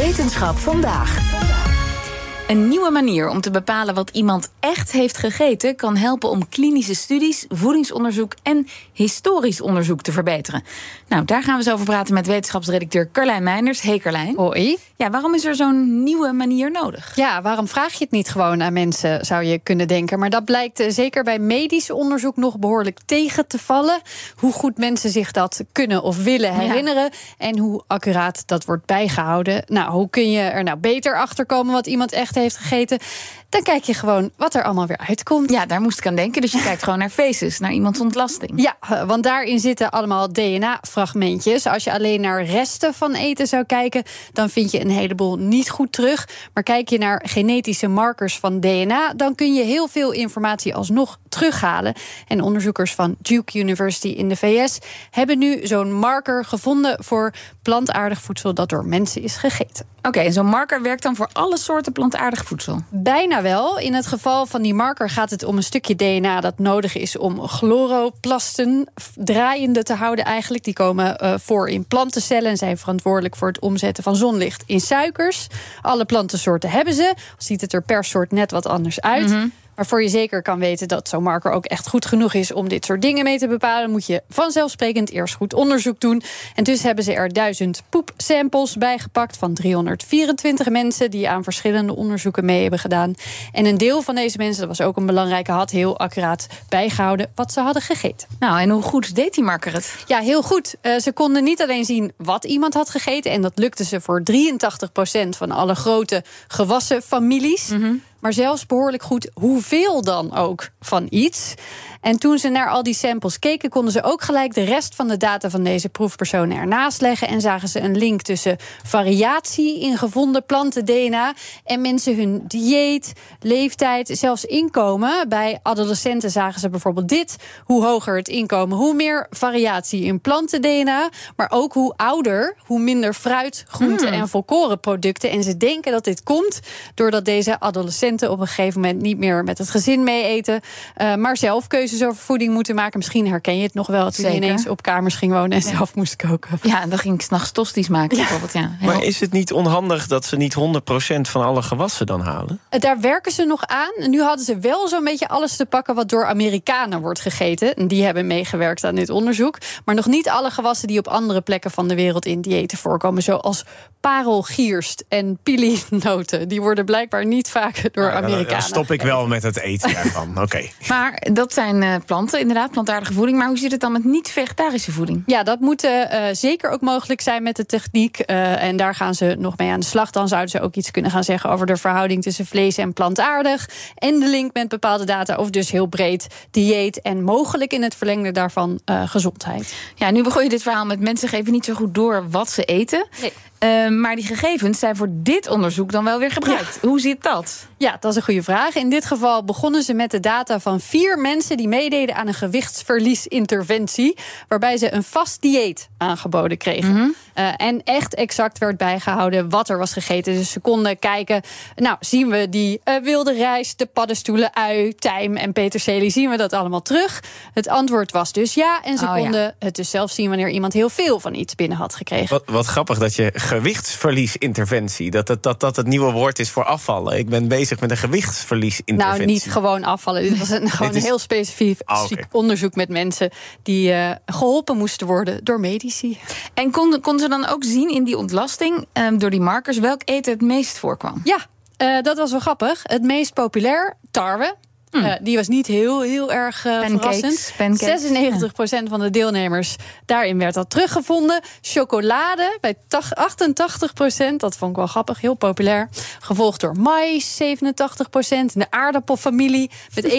Wetenschap vandaag. Een nieuwe manier om te bepalen wat iemand echt heeft gegeten kan helpen om klinische studies, voedingsonderzoek en historisch onderzoek te verbeteren. Nou, daar gaan we zo over praten met wetenschapsredacteur Carlijn Meinders. Hey Carlijn. Hoi. Ja, waarom is er zo'n nieuwe manier nodig? Ja, waarom vraag je het niet gewoon aan mensen, zou je kunnen denken. Maar dat blijkt eh, zeker bij medisch onderzoek nog behoorlijk tegen te vallen. Hoe goed mensen zich dat kunnen of willen herinneren. En hoe accuraat dat wordt bijgehouden. Nou, hoe kun je er nou beter achter komen wat iemand echt heeft gegeten? Dan kijk je gewoon wat er allemaal weer uitkomt. Ja, daar moest ik aan denken. Dus je kijkt gewoon naar faces, naar iemands ontlasting. Ja, eh, want daarin zitten allemaal DNA-fragmentjes. Als je alleen naar resten van eten zou kijken, dan vind je een heleboel niet goed terug. Maar kijk je naar genetische markers van DNA, dan kun je heel veel informatie alsnog terughalen. En onderzoekers van Duke University in de VS hebben nu zo'n marker gevonden voor plantaardig voedsel dat door mensen is gegeten. Oké, en zo'n marker werkt dan voor alle soorten plantaardig voedsel? Bijna wel. In het geval van die marker gaat het om een stukje DNA dat nodig is om chloroplasten draaiende te houden eigenlijk. Die komen uh, voor in plantencellen en zijn verantwoordelijk voor het omzetten van zonlicht in suikers. Alle plantensoorten hebben ze. Ziet het er per soort net wat anders uit. Mm -hmm. Waarvoor je zeker kan weten dat zo'n marker ook echt goed genoeg is om dit soort dingen mee te bepalen, moet je vanzelfsprekend eerst goed onderzoek doen. En dus hebben ze er duizend poepsamples bijgepakt van 324 mensen die aan verschillende onderzoeken mee hebben gedaan. En een deel van deze mensen, dat was ook een belangrijke, had heel accuraat bijgehouden wat ze hadden gegeten. Nou, en hoe goed deed die marker het? Ja, heel goed. Uh, ze konden niet alleen zien wat iemand had gegeten, en dat lukte ze voor 83% van alle grote gewassen families. Mm -hmm maar zelfs behoorlijk goed hoeveel dan ook van iets. En toen ze naar al die samples keken, konden ze ook gelijk de rest van de data van deze proefpersonen ernaast leggen. En zagen ze een link tussen variatie in gevonden planten-DNA en mensen hun dieet, leeftijd, zelfs inkomen. Bij adolescenten zagen ze bijvoorbeeld dit: hoe hoger het inkomen, hoe meer variatie in planten-DNA. Maar ook hoe ouder, hoe minder fruit, groenten mm. en volkorenproducten. En ze denken dat dit komt doordat deze adolescenten op een gegeven moment niet meer met het gezin mee eten, uh, maar zelf keuzes over voeding moeten maken. Misschien herken je het nog wel. Toen Zeker. je ineens op kamers ging wonen en ja. zelf moest koken. Ja, en dan ging ik s'nachts tosties maken ja. bijvoorbeeld. Ja, maar is het niet onhandig dat ze niet 100% van alle gewassen dan halen? Daar werken ze nog aan. Nu hadden ze wel zo'n beetje alles te pakken wat door Amerikanen wordt gegeten. En die hebben meegewerkt aan dit onderzoek. Maar nog niet alle gewassen die op andere plekken van de wereld in diëten voorkomen. Zoals parelgierst en pilinoten. Die worden blijkbaar niet vaak door Nou, Amerikanen. Dan stop ik wel met het eten daarvan. Oké. Okay. Maar dat zijn uh, planten, inderdaad, plantaardige voeding. Maar hoe zit het dan met niet-vegetarische voeding? Ja, dat moet uh, zeker ook mogelijk zijn met de techniek. Uh, en daar gaan ze nog mee aan de slag. Dan zouden ze ook iets kunnen gaan zeggen over de verhouding tussen vlees en plantaardig. En de link met bepaalde data. Of dus heel breed dieet en mogelijk in het verlengde daarvan uh, gezondheid. Ja, nu begon je dit verhaal met mensen geven niet zo goed door wat ze eten. Nee. Uh, maar die gegevens zijn voor dit onderzoek dan wel weer gebruikt. Ja. Hoe zit dat? Ja, dat is een goede vraag. In dit geval begonnen ze met de data van vier mensen die meededen aan een gewichtsverliesinterventie. Waarbij ze een vast dieet aangeboden kregen. -hmm. Uh, en echt exact werd bijgehouden wat er was gegeten. Dus ze konden kijken. Nou, zien we die uh, wilde rijst, de paddenstoelen, ui, tijm en peterselie. Zien we dat allemaal terug? Het antwoord was dus ja. En ze oh, konden ja. het dus zelf zien wanneer iemand heel veel van iets binnen had gekregen. Wat, wat grappig dat je gewichtsverliesinterventie. Dat het, dat dat het nieuwe woord is voor afvallen. Ik ben bezig met een gewichtsverliesinterventie. Nou, niet gewoon afvallen. Dit was een, gewoon is... een heel specifiek oh, okay. onderzoek met mensen die uh, geholpen moesten worden door medici. En konden kon ze dan ook zien in die ontlasting, um, door die markers, welk eten het meest voorkwam? Ja, uh, dat was wel grappig. Het meest populair, tarwe. Mm. Uh, die was niet heel, heel erg uh, pancakes, verrassend. 96% ja. van de deelnemers, daarin werd dat teruggevonden. Chocolade bij 88%, dat vond ik wel grappig, heel populair. Gevolgd door mais, 87%. De aardappelfamilie met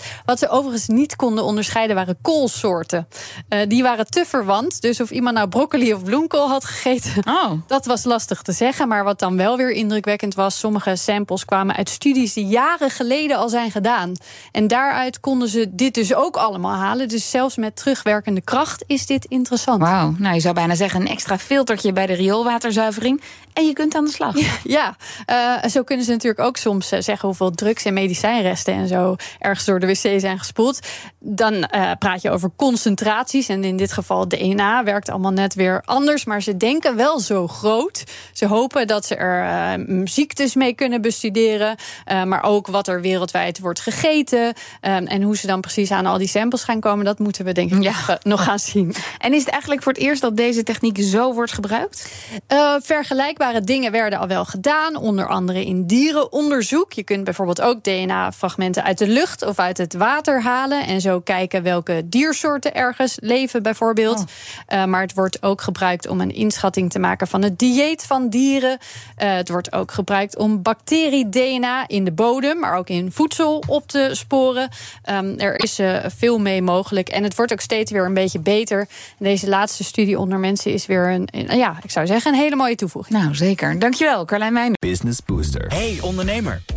71%. Wat ze overigens niet konden onderscheiden waren koolsoorten. Uh, die waren te verwant, dus of iemand nou broccoli of bloemkool had gegeten... Oh. dat was lastig te zeggen. Maar wat dan wel weer indrukwekkend was... sommige samples kwamen uit studies die jaren geleden al zijn zijn gedaan. En daaruit konden ze dit dus ook allemaal halen. Dus zelfs met terugwerkende kracht is dit interessant. Wauw, nou je zou bijna zeggen een extra filtertje bij de rioolwaterzuivering. En je kunt aan de slag. Ja, uh, zo kunnen ze natuurlijk ook soms eh, zeggen hoeveel drugs en medicijnresten en zo ergens door de wc zijn gespoeld. Dan uh, praat je over concentraties. En in dit geval DNA werkt allemaal net weer anders. Maar ze denken wel zo groot. Ze hopen dat ze er uh, ziektes mee kunnen bestuderen. maar ook wat er wereldwijd wordt gegeten. en hoe ze dan precies aan al die samples gaan komen, dat moeten we denk ik ja. nog gaan zien. En is het eigenlijk voor het eerst dat deze techniek zo wordt gebruikt? vergelijkbaar dingen werden al wel gedaan, onder andere in dierenonderzoek. Je kunt bijvoorbeeld ook DNA-fragmenten uit de lucht of uit het water halen en zo kijken welke diersoorten ergens leven, bijvoorbeeld. Oh. Uh, maar het wordt ook gebruikt om een inschatting te maken van het dieet van dieren. Het wordt ook gebruikt om bacterie-DNA in de bodem, maar ook in voedsel op te sporen. Um, er is uh, veel mee mogelijk en het wordt ook steeds weer een beetje beter. Deze laatste studie onder mensen is weer een, een ja, ik zou zeggen, een hele mooie toevoeging. Nou, zeker. Dankjewel, Carlijn Meijner. Business Booster. Hey ondernemer,